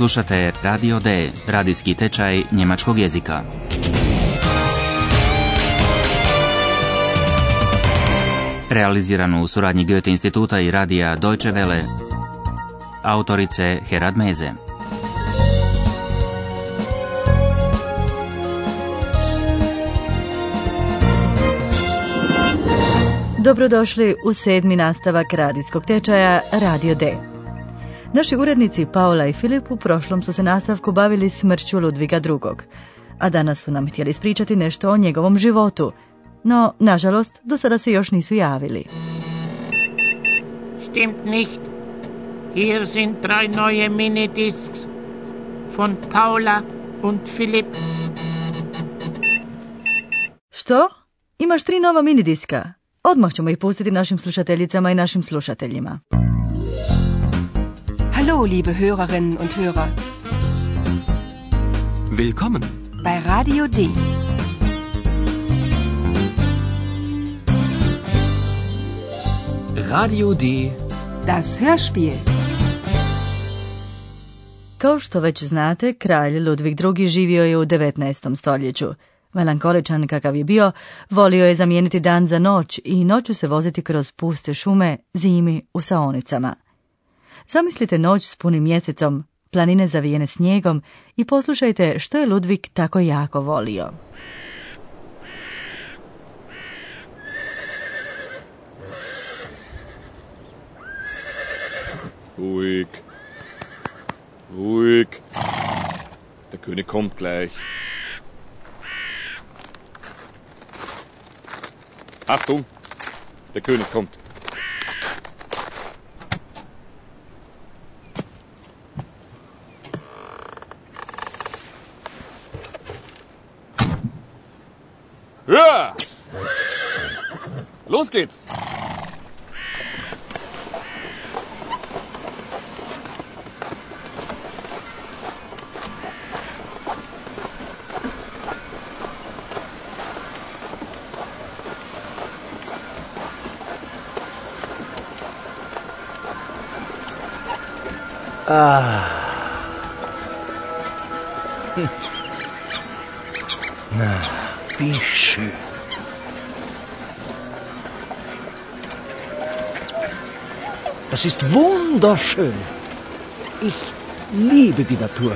Slušate Radio D, radijski tečaj njemačkog jezika. Realiziranu u suradnji Goethe instituta i radija Deutsche Welle. Autorice Herad Meze. Dobrodošli u sedmi nastavak radijskog tečaja Radio D. Naši urednici Paola i Filip u prošlom su se nastavku bavili smrću Ludviga II. A danas su nam htjeli ispričati nešto o njegovom životu. No, nažalost, do sada se još nisu javili. Stimmt nicht. Hier sind drei neue Minidiscs von Paula und Philipp. Što? Imaš tri nova minidiska? Odmah ćemo ih pustiti našim slušateljicama i našim slušateljima. Hallo, liebe Hörerinnen und Hörer. Willkommen. Bei Radio D. Radio D. Das Hörspiel. Kao što već znate, kralj Ludvig II. živio je u 19. stoljeću. Melankoličan kakav je bio, volio je zamijeniti dan za noć i noću se voziti kroz puste šume, zimi u saonicama. Zamislite noć s punim mjesecom, planine zavijene snijegom i poslušajte što je Ludvig tako jako volio. Ruhig. Ruhig. Der König kommt gleich. Achtung, der König kommt. Los geht's! Na, wie schön. Das ist wunderschön. Ich liebe die Natur.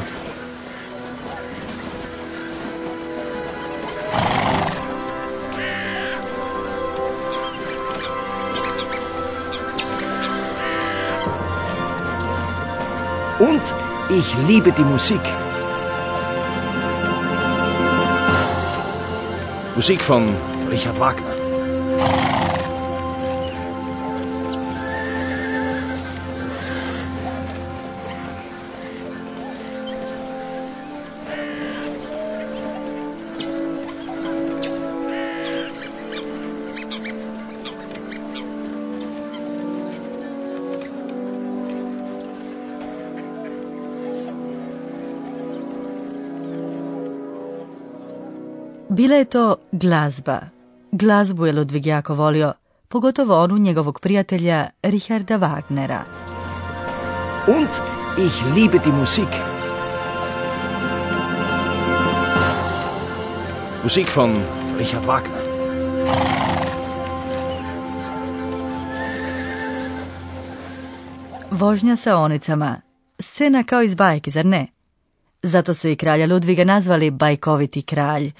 Und ich liebe die Musik. Musik von Richard Wagner. Bila je to glazba. Glazbu je Ludvig jako volio, pogotovo onu njegovog prijatelja Richarda Wagnera. Und ich liebe die Musik. Musik von Richard Wagner. Vožnja sa onicama. Scena kao iz bajke, zar ne? Zato su i kralja Ludviga nazvali bajkoviti kralj.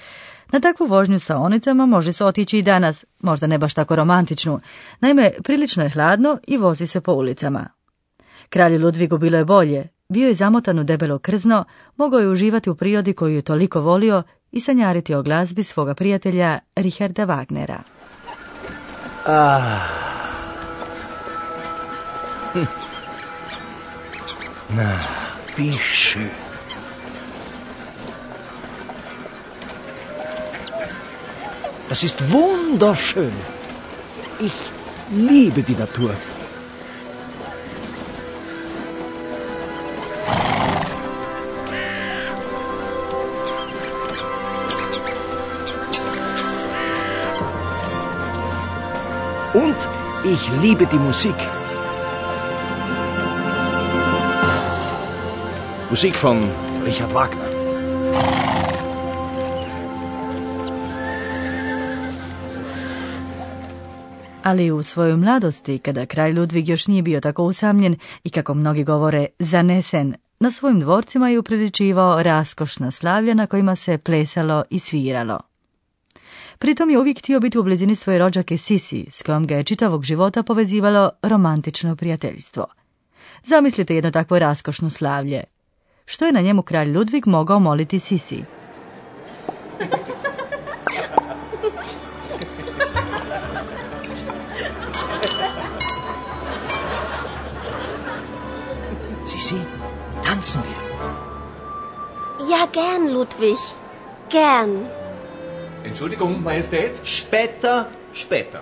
Na takvu vožnju sa onicama može se otići i danas, možda ne baš tako romantičnu. Naime, prilično je hladno i vozi se po ulicama. Kralju Ludvigu bilo je bolje, bio je zamotan u debelo krzno, mogao je uživati u prirodi koju je toliko volio i sanjariti o glazbi svoga prijatelja Richarda Wagnera. Ah. Hm. Na, wie Das ist wunderschön. Ich liebe die Natur. Und ich liebe die Musik. Musik von Richard Wagner. Ali u svojoj mladosti, kada kralj Ludvig još nije bio tako usamljen i kako mnogi govore zanesen, na svojim dvorcima je upriličivao raskošna slavlja na kojima se plesalo i sviralo. Pritom je uvijek htio biti u blizini svoje rođake Sisi, s kojom ga je čitavog života povezivalo romantično prijateljstvo. Zamislite jedno takvo raskošno slavlje. Što je na njemu kralj Ludvig mogao moliti Sisi? Sisi, tanzen wir. Ja, gern, Ludwig. Gern. Entschuldigung, Majestät. Später, später.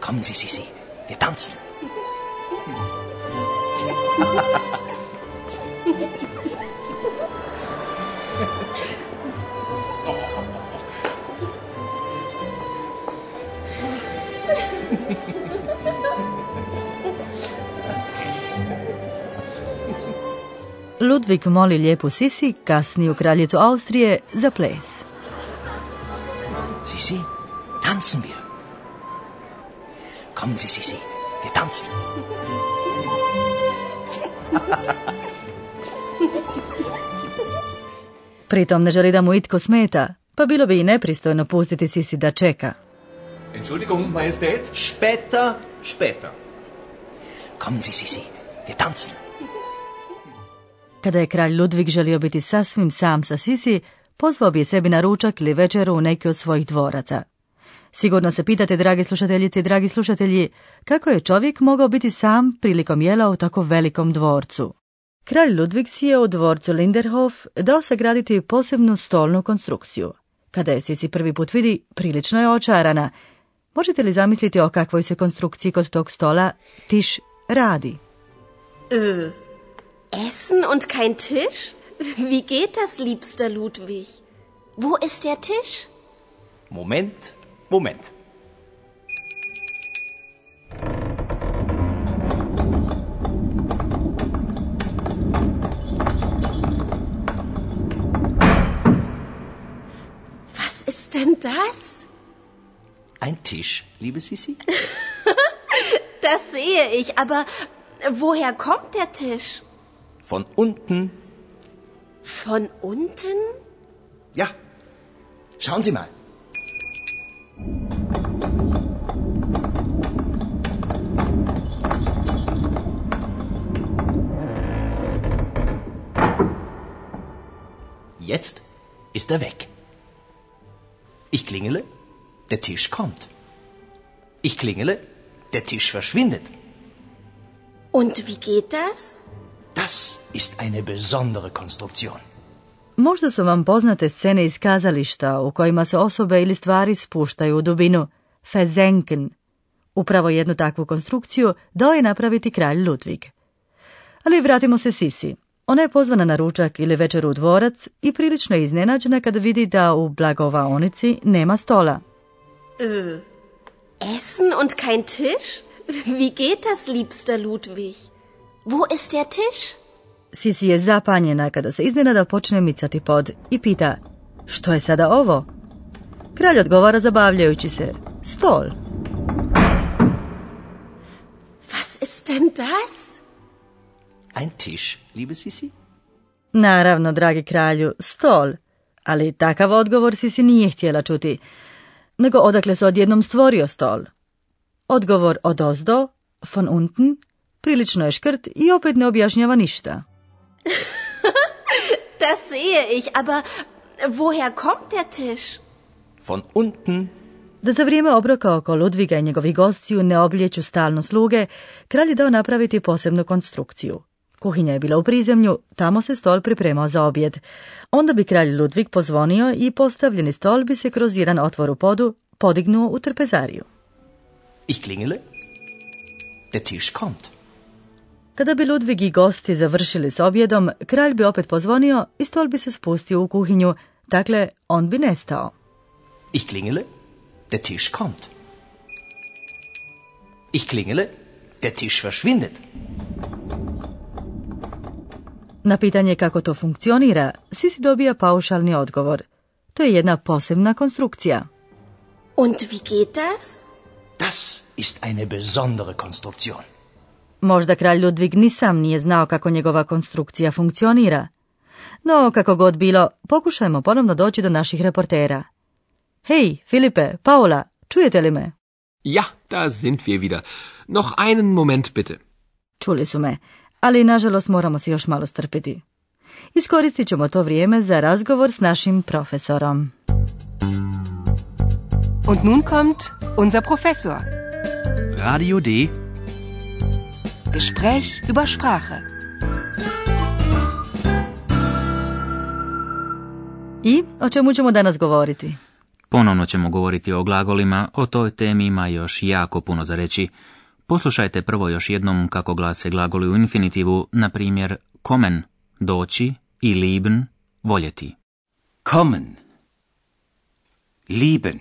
Kommen Sie, Sisi, wir tanzen. Ludvig moli lijepu Sisi, kasniju kraljicu Austrije, za ples. Sisi, tanzen wir. Kommen Sie, Sisi, wir tanzen. Pritom ne želi da mu itko smeta, pa bilo bi i nepristojno pustiti Sisi da čeka. Entschuldigung, Majestät. Später, später. Kommen Sie, Sisi, wir tanzen. Kada je kralj Ludvig želio biti sasvim sam sa Sisi, pozvao bi je sebi na ručak ili večeru u neki od svojih dvoraca. Sigurno se pitate, dragi slušateljice i dragi slušatelji, kako je čovjek mogao biti sam prilikom jela u tako velikom dvorcu. Kralj Ludvig si je u dvorcu Linderhof dao sagraditi posebnu stolnu konstrukciju. Kada je Sisi prvi put vidi, prilično je očarana. Možete li zamisliti o kakvoj se konstrukciji kod tog stola tiš radi? Äh, Essen und kein Tisch? Wie geht das, liebster Ludwig? Wo ist der Tisch? Moment, Moment. Was ist denn das? Ein Tisch, liebe Sisi? Das sehe ich, aber woher kommt der Tisch? Von unten. Von unten? Ja. Schauen Sie mal. Jetzt ist er weg. Ich klingele, der Tisch kommt. Ich klingele, der Tisch verschwindet. Und wie geht das? Das ist eine besondere Konstruktion. Možda su vam poznate scene iz kazališta u kojima se osobe ili stvari spuštaju u dubinu, fezenken. Upravo jednu takvu konstrukciju dao je napraviti kralj Ludvig. Ali vratimo se Sisi. Ona je pozvana na ručak ili večer u dvorac i prilično je iznenađena kada vidi da u blagovaonici nema stola. Äh, Essen und kein Tisch? Wie geht das, liebster Ludwig? Wo ist der Tisch? Sisi je zapanjena kada se iznenada počne micati pod i pita što je sada ovo? Kralj odgovara zabavljajući se stol. Was ist denn das? Ein Tisch, liebe Sisi? Naravno, dragi kralju, stol. Ali takav odgovor Sisi nije htjela čuti. Nego odakle se odjednom stvorio stol? Odgovor od ozdo, von unten, prilično je škrt i opet ne objašnjava ništa. Das sehe ich, aber woher kommt der Tisch? Von unten. Da za vrijeme obroka oko Ludviga i njegovih gostiju ne obljeću stalno sluge, kralj je dao napraviti posebnu konstrukciju. Kuhinja je bila u prizemlju, tamo se stol pripremao za objed. Onda bi kralj Ludvig pozvonio i postavljeni stol bi se kroz jedan otvor u podu podignuo u trpezariju. Ich klingele, der Tisch kommt. Kada bi Ludvig i gosti završili s objedom, kralj bi opet pozvonio i stol bi se spustio u kuhinju, dakle on bi nestao. Ich klingele, der Tisch kommt. Ich klingele, der Tisch verschwindet. Na pitanje kako to funkcionira, Sisi dobija paušalni odgovor. To je jedna posebna konstrukcija. Und wie geht das? Das ist eine besondere Konstruktion. Možda kralj Ludvig ni sam nije znao kako njegova konstrukcija funkcionira. No, kako god bilo, pokušajmo ponovno doći do naših reportera. Hej, Filipe, Paula, čujete li me? Ja, da sind wir wieder. Noch einen Moment bitte. Čuli su me, ali nažalost moramo se još malo strpiti. Iskoristit ćemo to vrijeme za razgovor s našim profesorom. Und nun kommt unser Professor. Radio D. Gespräch über Sprache. I o čemu ćemo danas govoriti? Ponovno ćemo govoriti o glagolima, o toj temi ima još jako puno za reći. Poslušajte prvo još jednom kako glase glagoli u infinitivu, na primjer kommen, doći i lieben, voljeti. Kommen. Lieben.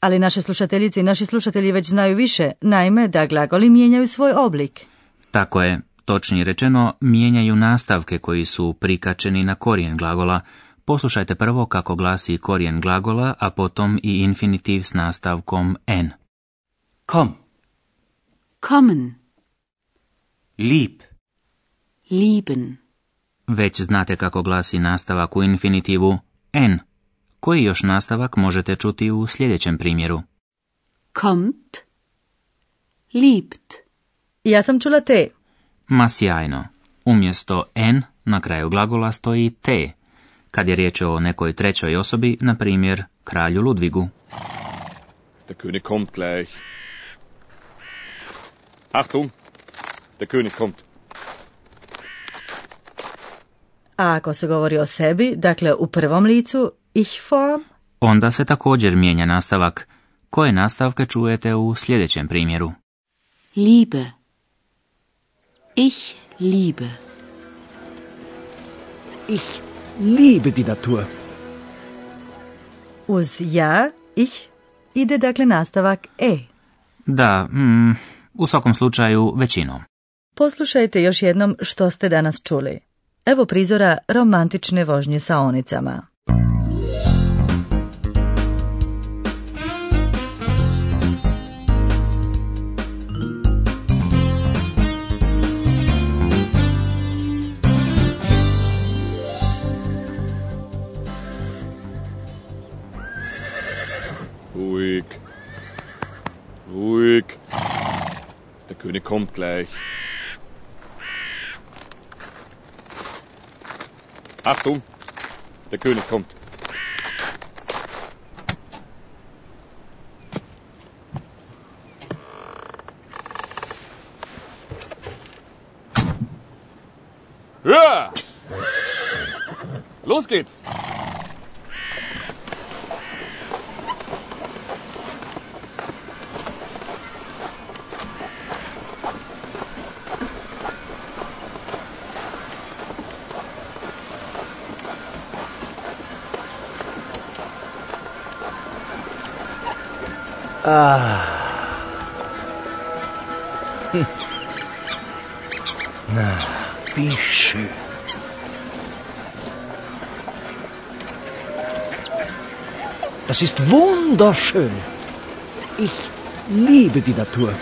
Ali naše slušateljice i naši slušatelji već znaju više, naime da glagoli mijenjaju svoj oblik. Tako je, točnije rečeno, mijenjaju nastavke koji su prikačeni na korijen glagola. Poslušajte prvo kako glasi korijen glagola, a potom i infinitiv s nastavkom n. Komm. Kommen. Lieb. Lieben. Već znate kako glasi nastavak u infinitivu n. Koji još nastavak možete čuti u sljedećem primjeru? Kommt. Liebt. Ja sam čula te. Ma sjajno. Umjesto n na kraju glagola stoji t. Kad je riječ o nekoj trećoj osobi, na primjer kralju Ludvigu. Der König kommt gleich. Achtung, der König kommt. A ako se govori o sebi, dakle u prvom licu, ich form, Onda se također mijenja nastavak. Koje nastavke čujete u sljedećem primjeru? Liebe. Ich liebe. Ich liebe die Natur. uz ja, ich, ide dakle nastavak e. Da, mm, u svakom slučaju većinom. Poslušajte još jednom što ste danas čuli. Evo prizora romantične vožnje sa onicama. Achtung, der König kommt. Ja! Los geht's! Na, wie schön. Das ist wunderschön. Ich liebe die Natur.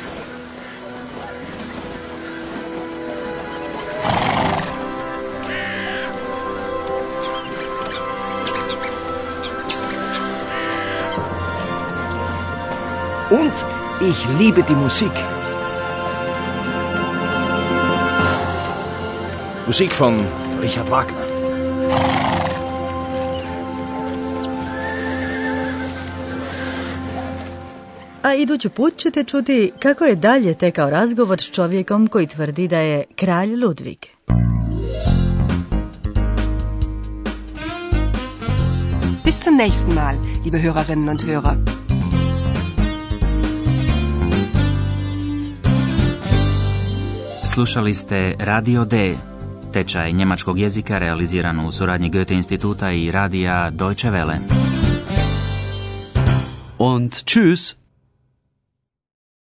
Und ich liebe die Musik. Musik von Richard Wagner. A idući put ćete čuti kako je dalje tekao razgovor s čovjekom koji tvrdi da je kralj Ludvig. Bis zum nächsten Mal, liebe Hörerinnen und Hörer. Slušali ste Radio D, tečaj njemačkog jezika realiziran u suradnji Goethe instituta i radija Deutsche Welle. Und tschüss.